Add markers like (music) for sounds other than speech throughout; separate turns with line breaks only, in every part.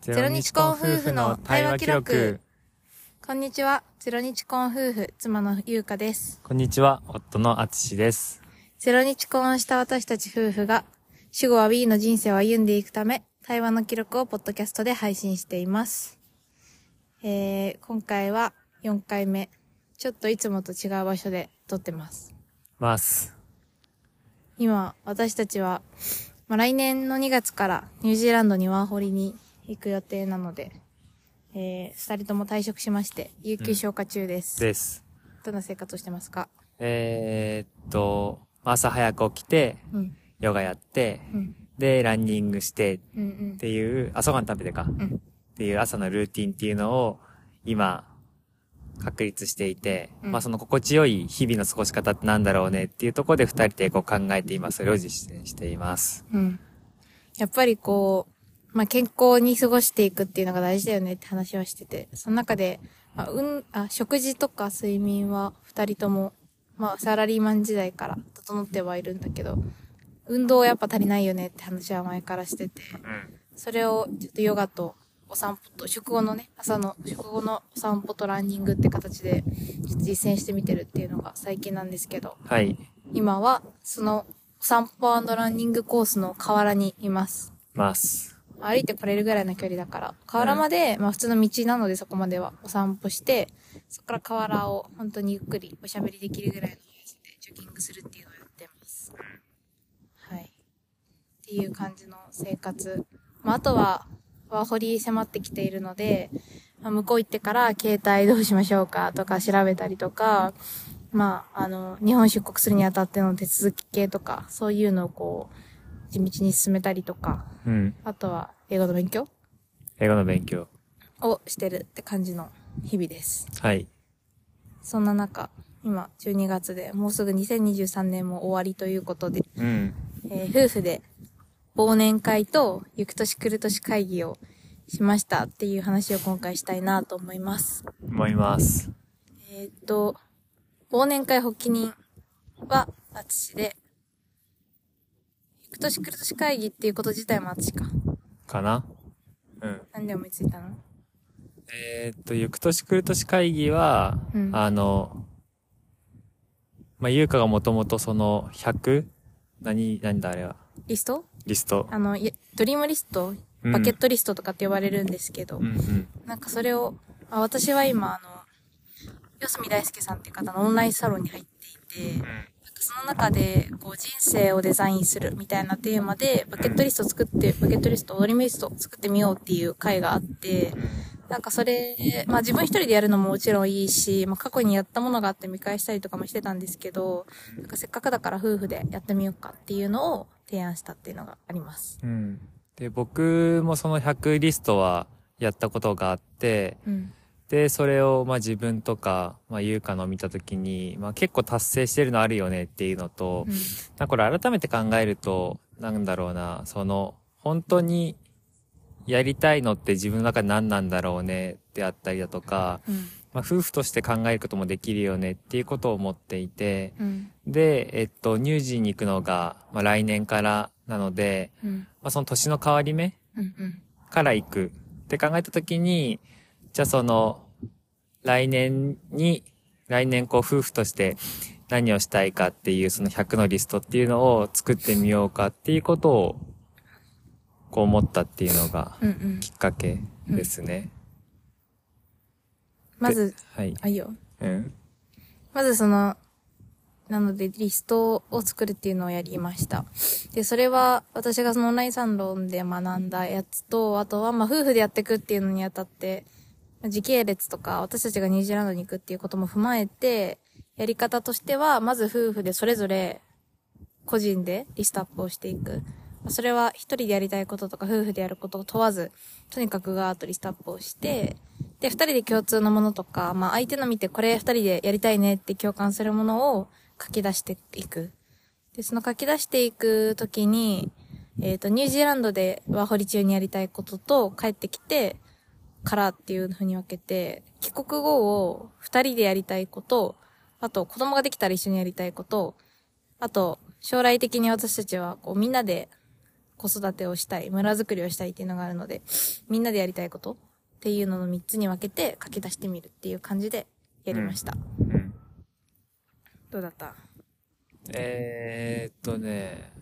ゼロ日婚夫婦の対話記録。
こんにちは。ゼロ日婚夫婦、妻の優香です。
こんにちは、夫のあつしです。
ゼロ日婚した私たち夫婦が、主語は Wii の人生を歩んでいくため、対話の記録をポッドキャストで配信しています。えー、今回は4回目。ちょっといつもと違う場所で撮ってます。
ます。
今、私たちは、まあ、来年の2月からニュージーランドにワーホリに行く予定なので、えー、二人とも退職しまして、有給消化中です。
です。
どんな生活をしてますか？
えー、っと、朝早く起きて、
うん。
ヨガやって、
うん。
で、ランニングしてっ
うんうん。
ていう、朝ごはん食べてか、
ん
っていう朝のルーティンっていうのを、今、確立していて、
うん
まあその心地よい日々の過ごし方ってなんだろうねっていうところで二人でこう考えて今それを実践しています。
うん。やっぱりこう、まあ、健康に過ごしていくっていうのが大事だよねって話はしてて、その中で、まあ、うん、あ、食事とか睡眠は二人とも、まあ、サラリーマン時代から整ってはいるんだけど、運動やっぱ足りないよねって話は前からしてて、それをちょっとヨガとお散歩と、食後のね、朝の食後のお散歩とランニングって形で、実践してみてるっていうのが最近なんですけど、
はい。
今はそのお散歩ランニングコースの河原にいます。
ます。
歩いてこれるぐらいの距離だから、河原まで、まあ普通の道なのでそこまではお散歩して、そこから河原を本当にゆっくりおしゃべりできるぐらいのペースでジョギングするっていうのをやってます。はい。っていう感じの生活。まああとは、ワーホリ迫ってきているので、まあ向こう行ってから携帯どうしましょうかとか調べたりとか、まあ、あの、日本出国するにあたっての手続き系とか、そういうのをこう、地道に進めたりとか、
うん。
あとは英語の勉強？
英語の勉強。
をしてるって感じの日々です。
はい。
そんな中、今12月でもうすぐ2023年も終わりということで、
うん。
えー夫婦で忘年会と行く年来る年会議をしましたっていう話を今回したいなと思います。
思います。
えーっと、忘年会発起人は私で、行く年来る年会議っていうこと自体も私か。
かな？うん。
なんで思いついたの？
えーっと、行く年来る年会議は、
うん
あの、まあ、ゆうかがもともとその 100? 何、何だあれは？
リスト？
リスト。
あの、いドリームリスト、
うん
バケットリストとかって呼ばれるんですけど、
うんうん。
なんかそれを、あ私は今、あの、四隅大輔さんっていう方のオンラインサロンに入っていて、その中で、こう、人生をデザインするみたいなテーマで、バケットリストを作って、バケットリスト、ドリームリストを作ってみようっていう会があって、なんかそれ、まあ自分一人でやるのももちろんいいし、まあ過去にやったものがあって見返したりとかもしてたんですけど、なんかせっかくだから夫婦でやってみようかっていうのを提案したっていうのがあります。
うん。で、僕もその100リストはやったことがあって、
うん。
で、それをまあ自分とか、まあ、ゆうかのを見たときに、まあ結構達成してるのあるよねっていうのと、
うん。
なこれ改めて考えると、なんだろうな、その、本当にやりたいのって自分の中で何なんだろうねってあったりだとか、
うん。
まあ夫婦として考えることもできるよねっていうことを思っていて、
うん。
で、えっと、乳児に行くのが、まあ来年からなので、
うん。
まあその年の変わり目。から行くって考えたときに、じゃあその、来年に、来年こう夫婦として何をしたいかっていうその100のリストっていうのを作ってみようかっていうことを、こう思ったっていうのが
うん。うん。
きっかけですね。
まず、
はい。
あ、いいよ。
うん。
まずその、なのでリストを作るっていうのをやりました。で、それは私がそのオンラインサロンで学んだやつと、あとはまあ夫婦でやっていくっていうのにあたって、まあ時系列とか私たちがニュージーランドに行くっていうことも踏まえて、やり方としては、まず夫婦でそれぞれ個人でリストアップをしていく。それは一人でやりたいこととか夫婦でやることを問わず、とにかくガーッとリストアップをして、で、二人で共通のものとか、まあ相手の見てこれ二人でやりたいねって共感するものを書き出していく。で、その書き出していくときに、えっ、と、ニュージーランドでワーホリ中にやりたいことと、帰ってきてからっていう風に分けて、帰国後を二人でやりたいこと、あと子供ができたら一緒にやりたいこと、あと、将来的に私たちはこうみんなで子育てをしたい、村づくりをしたいっていうのがあるので、みんなでやりたいことっていうのの3つに分けて書き出してみるっていう感じでやりました。
うん。
どうだった？
えー、っとね。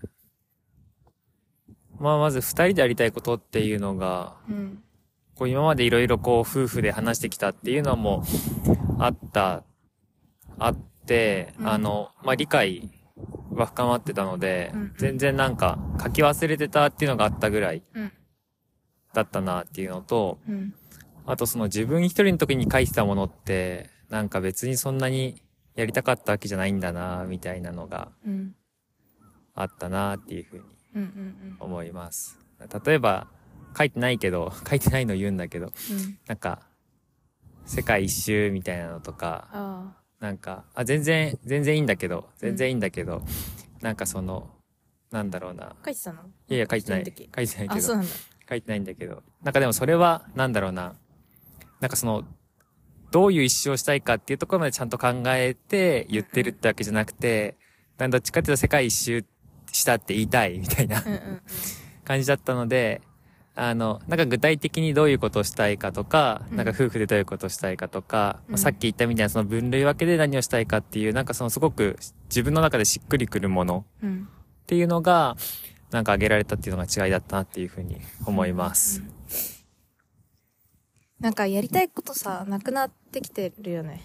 まあ、まず二人でやりたいことっていうのが、
うん。
こう今までいろいろこう夫婦で話してきたっていうのもあった、あって、
うん
あの、まあ、理解は深まってたので、
うん
全然なんか書き忘れてたっていうのがあったぐらい
うん。
だったなっていうのと、
うん。
あとその自分一人の時に書いてたものって、なんか別にそんなにやりたかったわけじゃないんだな、みたいなのが
うん。
あったなっていうふうに。思います。例えば、書いてないけど、(laughs) 書いてないの言うんだけど、
うん。
なんか、世界一周みたいなのとか、
あ
なんか、あ、全然、全然いいんだけど、全然いいんだけど、なんかその、なんだろうな。
あ。書いてたの？
いやいや、書いてない。書いてないけ
あ、そう
ど、
なんだ。
書いてないんだけど。なんかでもそれは、なんだろうな。なんかその、どういう一生をしたいかっていうところまでちゃんと考えて言ってるってわけじゃなくて、なんどっちかっていうと世界一周したって言いたいみたいな
うんうん (laughs)
感じだったので、あの、なんか具体的にどういうことをしたいかとか、
うん
なんか夫婦でどういうことをしたいかとか、
うん
まあさっき言ったみたいなその分類分けで何をしたいかっていう、なんかそのすごく自分の中でしっくりくるもの
うん。うん。
っていうのが、なんか挙げられたっていうのが違いだったなっていうふうに思います。
なんかやりたいことさ、なくなってきてるよね。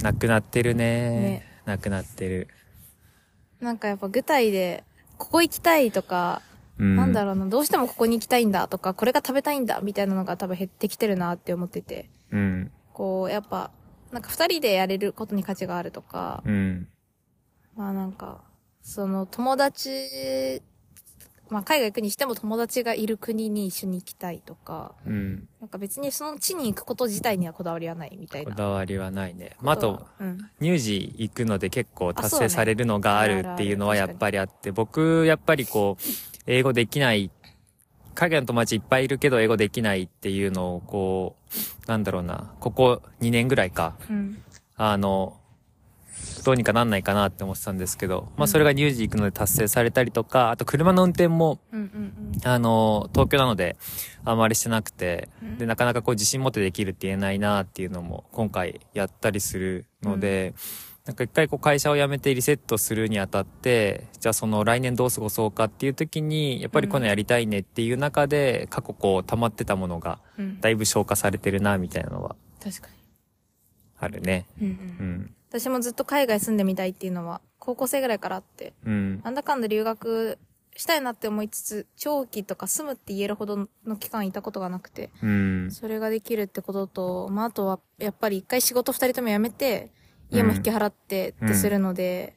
なくなってるね
ね
なくなってる。
なんかやっぱ具体で、ここ行きたいとか、
うん。
なんだろうな、どうしてもここに行きたいんだとか、これが食べたいんだみたいなのが多分減ってきてるなって思ってて。
うん。
こう、やっぱ、なんか二人でやれることに価値があるとか、
うん。
まあなんか、その友達、まあ海外行くにしても友達がいる国に一緒に行きたいとか、
うん。
なんか別にその地に行くこと自体にはこだわりはないみたい
こ
な。
だわりはないね。まあ、あと、
うん。
乳児行くので結構達成されるのがあるっていうのはやっぱりあって、僕、やっぱりこう、英語できない、海外の友達いっぱいいるけど英語できないっていうのをこう、なんだろうな、ここ2年ぐらいか、
うん。
あの、どうにかなんないかなって思ってたんですけど、まあそれが乳児行くので達成されたりとか、あと車の運転も、
うんうん
あの、東京なのであまりしてなくて
うん、
で、なかなかこう自信持ってできるって言えないなっていうのも今回やったりするので、なんか一回こう会社を辞めてリセットするにあたって、じゃあその来年どう過ごそうかっていう時に、やっぱりこのやりたいねっていう中で、過去こう溜まってたものが。だいぶ消化されてるなみたいなのは
確か
あるね。
に。うん
う
うん。
ん。
私もずっと海外住んでみたいっていうのは、高校生ぐらいからあって、
うん。
なんだかんだ留学したいなって思いつつ、長期とか住むって言えるほどの期間いたことがなくて、
うん。
それができるってことと、まあ、あとは、やっぱり一回仕事二人とも辞めて、家も引き払ってってするので、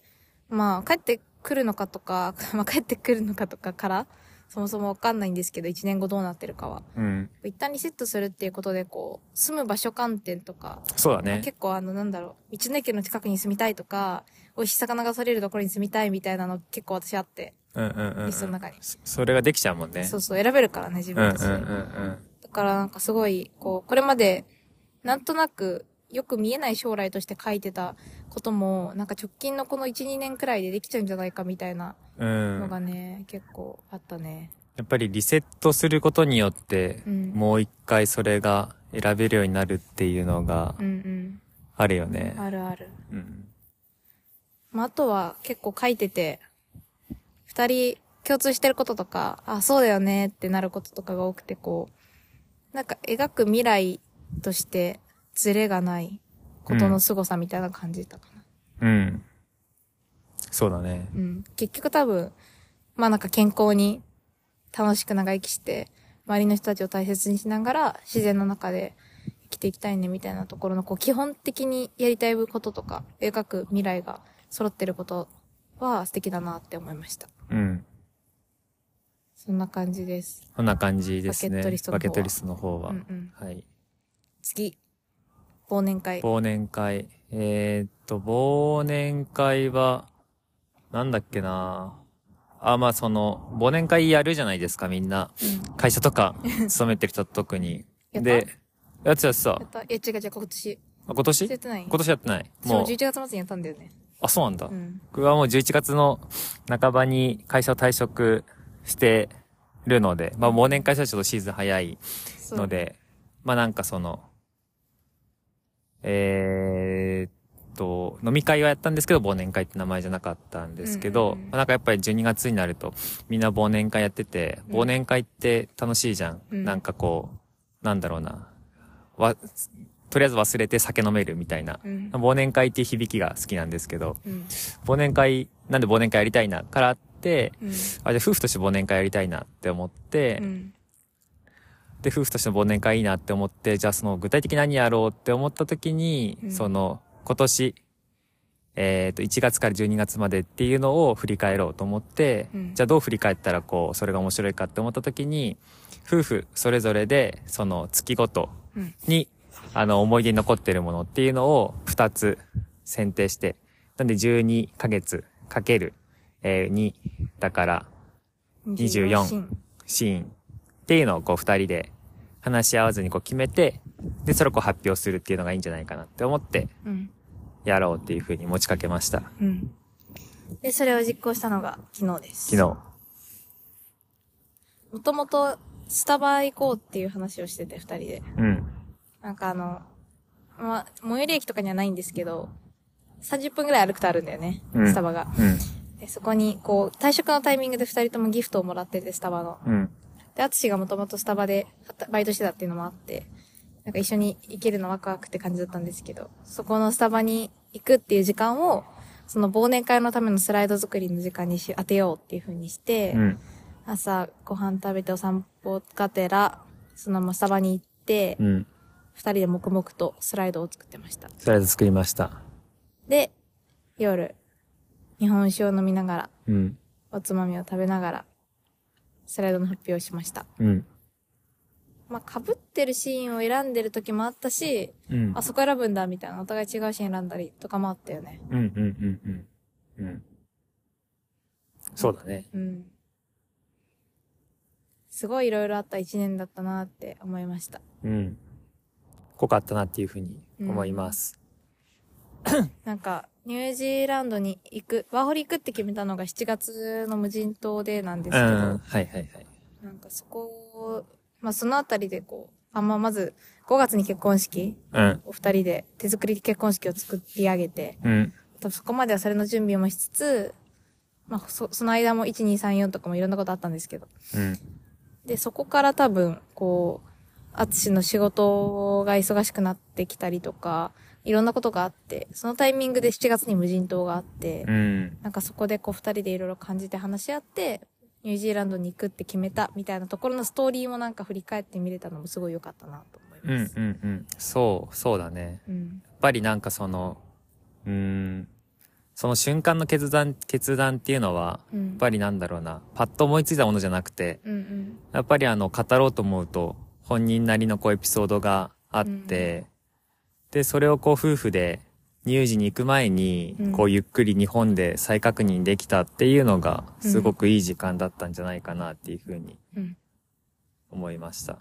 まあ、帰ってくるのかとか、(laughs) まあ、帰ってくるのかとかから、そもそもわかんないんですけど、一年後どうなってるかは。
うん。
一旦リセットするっていうことで、こう、住む場所観点とか、
そうだね。
結構あの、なんだろう、道の駅の近くに住みたいとか、美味しい魚が取れるところに住みたいみたいなの結構私あって、
うんうんうんうん。
リストの中に。
そそれができちゃうもんね。
そうそう、選べるからね、自
うんうん
分たちで。
うんうん。
だからなんかすごい、こう、これまで、なんとなく、よく見えない将来として書いてたことも、なんか直近のこの1、2年くらいでできちゃうんじゃないかみたいな
うん。
のがね、結構あったね。
やっぱりリセットすることによって、
うん
もう一回それが選べるようになるっていうのが
うん
あるよね
うん。。あるある。
うん。
まあ、あとは結構書いてて、二人共通してることとか、あ、そうだよねってなることとかが多くて、こう、なんか描く未来としてズレがないことの凄さみたいな感じたかな。
うん。そうだね。
うん。結局多分、まあなんか健康に楽しく長生きして、周りの人たちを大切にしながら自然の中で生きていきたいねみたいなところの、こう基本的にやりたいこととか、描く未来が揃ってることは素敵だなって思いました。
うん。
そんな感じです。
こんな感じですね。
バケットリストの方は
バケットリストの方は。
うんうん。
はい。
次。忘年会。
忘年会。えー、っと、忘年会は、なんだっけなあ、まあその、忘年会やるじゃないですか、みんな。
うん。
会社とか、(laughs) 勤めてる人特に。で、やつやつさ
やっ、たいや、違う違う、今年。
あ今年？
やってない
今年やってない。
私も
もう、
11月末にやったんだよね。
あ、そうなんだ。
うん。
僕はもう11月の半ばに会社を退職してるので、まあ忘年会したらちょっとシーズン早いので、まあなんかその、えーっと、飲み会はやったんですけど、忘年会って名前じゃなかったんですけど、
うんうん
なんかやっぱり12月になると、みんな忘年会やってて、
うん
忘年会って楽しいじゃん。
うん
なんかこう、なんだろうな。わ、とりあえず忘れて酒飲めるみたいな。
うん。
忘年会っていう響きが好きなんですけど、
うん。
忘年会、なんで忘年会やりたいなからって、
うん。
あ、じゃあ夫婦として忘年会やりたいなって思って、
うん。
で、夫婦としての忘年会いいなって思って、じゃあその具体的に何やろうって思った時に、
うん。
その今年、えっ、と、1月から12月までっていうのを振り返ろうと思って、
うん。
じゃあどう振り返ったらこう、それが面白いかって思った時に、夫婦それぞれで、その月ごと
うん。
に、あの、思い出に残ってるものっていうのを2つ選定して、なんで12ヶ月かける、えー2だから、24
シーン。
シーンっていうのをこう二人で話し合わずにこう決めて、で、それをこう発表するっていうのがいいんじゃないかなって思って
うん。
やろうっていうふうに持ちかけました。
うん。で、それを実行したのが昨日です。
昨日。
もともと、スタバ行こうっていう話をしてて、二人で。
うん。
なんかあの、まあ、最寄り駅とかにはないんですけど、30分くらい歩くとあるんだよね、
うん
スタバが。
うん。
で、そこに、こう、退職のタイミングで二人ともギフトをもらってて、スタバの。
うん。
で、アツシがもともとスタバで働バイトしてたっていうのもあって、なんか一緒に行けるのワクワクって感じだったんですけど、そこのスタバに行くっていう時間を、その忘年会のためのスライド作りの時間にし当てようっていう風にして、
うん。
朝ご飯食べてお散歩がてら、そのままスタバに行って、
うん。
二人で黙々とスライドを作ってました。
スライド作りました。
で、夜、日本酒を飲みながら、
うん。
おつまみを食べながら、スライドの発表をしました。
うん。
まあ、被ってるシーンを選んでる時もあったし、
うん。
あそこ選ぶんだみたいな、お互い違うシーン選んだりとかもあったよね。
うん。うん。うん。うん。うん。そうだね。
うん。すごいいろいろあった一年だったなって思いました。
うん。濃かったなっていうふうに思います。(coughs)
なんか、ニュージーランドに行く、ワーホリ行くって決めたのが7月の無人島でなんです
うん。
けど、
はいはいはい。
なんかそこを、まあそのあたりでこう、あんままず5月に結婚式、
うん。
お二人で手作り結婚式を作り上げて、
うん。
多分そこまではそれの準備もしつつ、まあそその間も1、2、3、4とかもいろんなことあったんですけど。
うん。
で、そこから多分、こう、あつしの仕事が忙しくなってきたりとか、いろんなことがあって、そのタイミングで7月に無人島があって、
うん。
なんかそこでこう二人でいろいろ感じて話し合って、ニュージーランドに行くって決めたみたいなところのストーリーもなんか振り返って見れたのもすごい良かったなと思い
うん。
ます。
うん。うん。そう、そうだね。
うん。
やっぱりなんかその、うーん、その瞬間の決断、決断っていうのは、
うん。
やっぱりなんだろうな、パッと思いついたものじゃなくて、
うんうん。
やっぱりあの、語ろうと思うと、本人なりのこうエピソードがあって、で、それをこう夫婦で乳児に行く前に
うん、
こうゆっくり日本で再確認できたっていうのが、すごくいい時間だったんじゃないかなっていうふうに
うん。
思いました。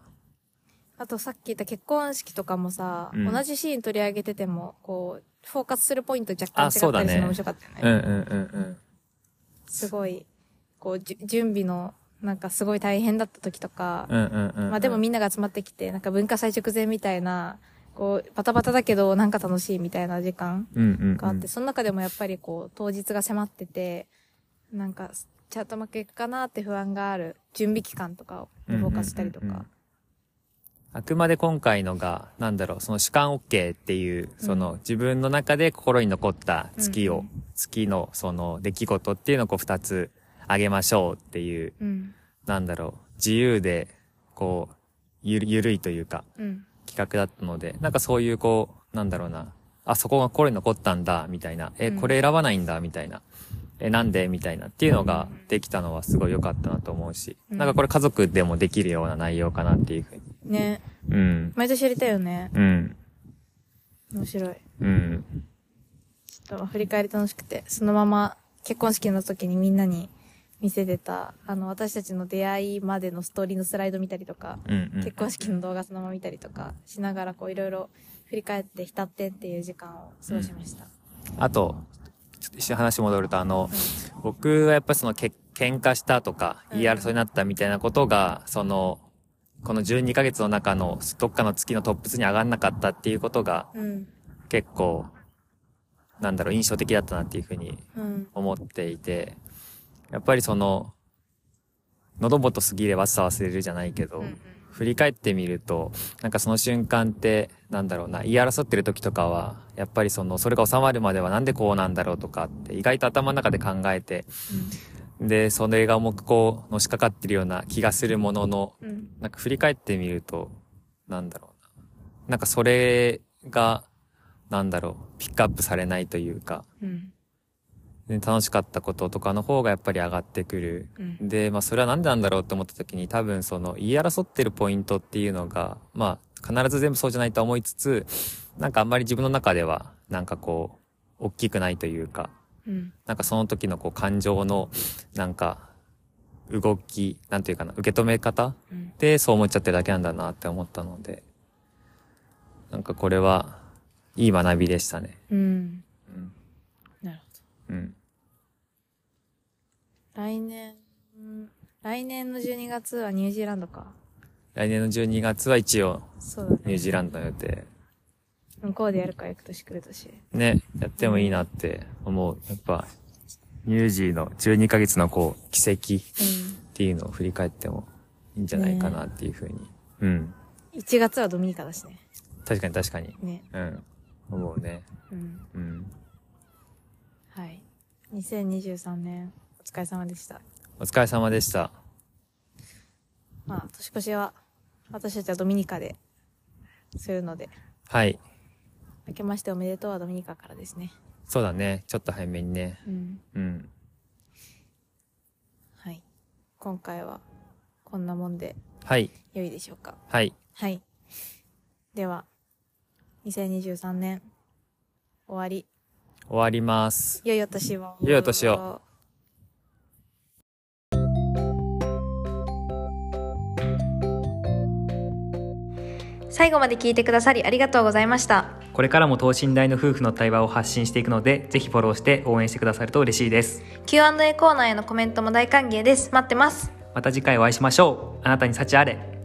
あとさっき言った結婚式とかもさ、
うん
同じシーン取り上げてても、こう、フォーカスするポイント若干違ったりするの面白かったよね。
うんうんうん
すごい、こう、準備の、なんかすごい大変だった時とか、
うん。うんうんうんうん。
まあでもみんなが集まってきて、なんか文化祭直前みたいな、こう、バタバタだけどなんか楽しいみたいな時間
うんうんうん。
があって、その中でもやっぱりこう、当日が迫ってて、なんか、ちゃんとうまくいくかなって不安がある準備期間とかをフォーカスしたりと
うんうんうん
か。
あくまで今回のが、なんだろう、その主観 OK っていう、その、
うん
自分の中で心に残った月を、
うん
月のその出来事っていうのをこう二つあげましょうっていう、
うん。
なんだろう、自由で、こう、ゆる、ゆるいというか、
うん。
企画だったので、なんかそういうこう、なんだろうな、あ、そこが心に残ったんだ、みたいな、え、
うん
これ選ばないんだ、みたいな、え、なんでみたいなっていうのができたのはすごい良かったなと思うし、
うん
なんかこれ家族でもできるような内容かなっていうふうに。
ね。
うん。
毎年やりたいよね。
うん。
面白い。
うん。
ちょっと振り返り楽しくて、そのまま結婚式の時にみんなに見せてた、あの、私たちの出会いまでのストーリーのスライド見たりとか、
うん。うん。
結婚式の動画そのまま見たりとかしながらこういろいろ振り返って浸ってっていう時間を過ごしました。
あと、ちょっと一瞬話戻ると、あの、僕はやっぱりその結喧嘩したとか、言い争いになったみたいなことが、その、この12ヶ月の中のどっかの月のトップ2に上がんなかったっていうことが
うん。
結構、なんだろう、印象的だったなっていうふうに
うん。
思っていて、やっぱりその、喉元過ぎれば暑さ忘れるじゃないけど、
うん
振り返ってみると、なんかその瞬間って、なんだろうな、言い争ってる時とかは、やっぱりその、それが収まるまではなんでこうなんだろうとかって、意外と頭の中で考えて、で、それが重くこう、のしかかってるような気がするものの。なんか振り返ってみると、なんだろうな。なんかそれが、なんだろう、ピックアップされないというか、
うん。
で楽しかったこととかの方がやっぱり上がってくる。
うん。
で、まあそれはなんでなんだろうって思った時に多分その言い争ってるポイントっていうのが、まあ必ず全部そうじゃないとは思いつつ、なんかあんまり自分の中ではなんかこう、大きくないというか、
うん。
なんかその時のこう感情のなんか動き、なんていうかな、受け止め方
うん。
でそう思っちゃってるだけなんだなって思ったので、なんかこれはいい学びでしたね。
うん。
うん。
来年、来年の12月はニュージーランドか。
来年の12月は一応
そうだね。
ニュージーランドの予定。
向こうでやるか、行く年来る年。
ね、やってもいいなって思う。やっぱ、ニュージーの12ヶ月のこう、奇跡っていうのを振り返ってもいいんじゃないかなっていうふうに。うん。
うん。1月はドミニカだしね。
確かに確かに。
ね。
うん。思うね。
うん。
うん。
はい。2023年、お疲れ様でした。
お疲れ様でした。
まあ、年越しは、私たちはドミニカでするので、
はい。
明けましておめでとうはドミニカからですね。
そうだね。ちょっと早めにね。
うん。
うん。
はい。今回は、こんなもんで
はい。
良いでしょうか。
はい。
はい。では、2023年、終わり。
終わります。
良いお年を。
良いお年を。
最後まで聞いてくださりありがとうございました。
これからも等身大の夫婦の対話を発信していくので、ぜひフォローして応援してくださると嬉しいです。
Q&A コーナーへのコメントも大歓迎です。待ってます。
また次回お会いしましょう。あなたに幸あれ。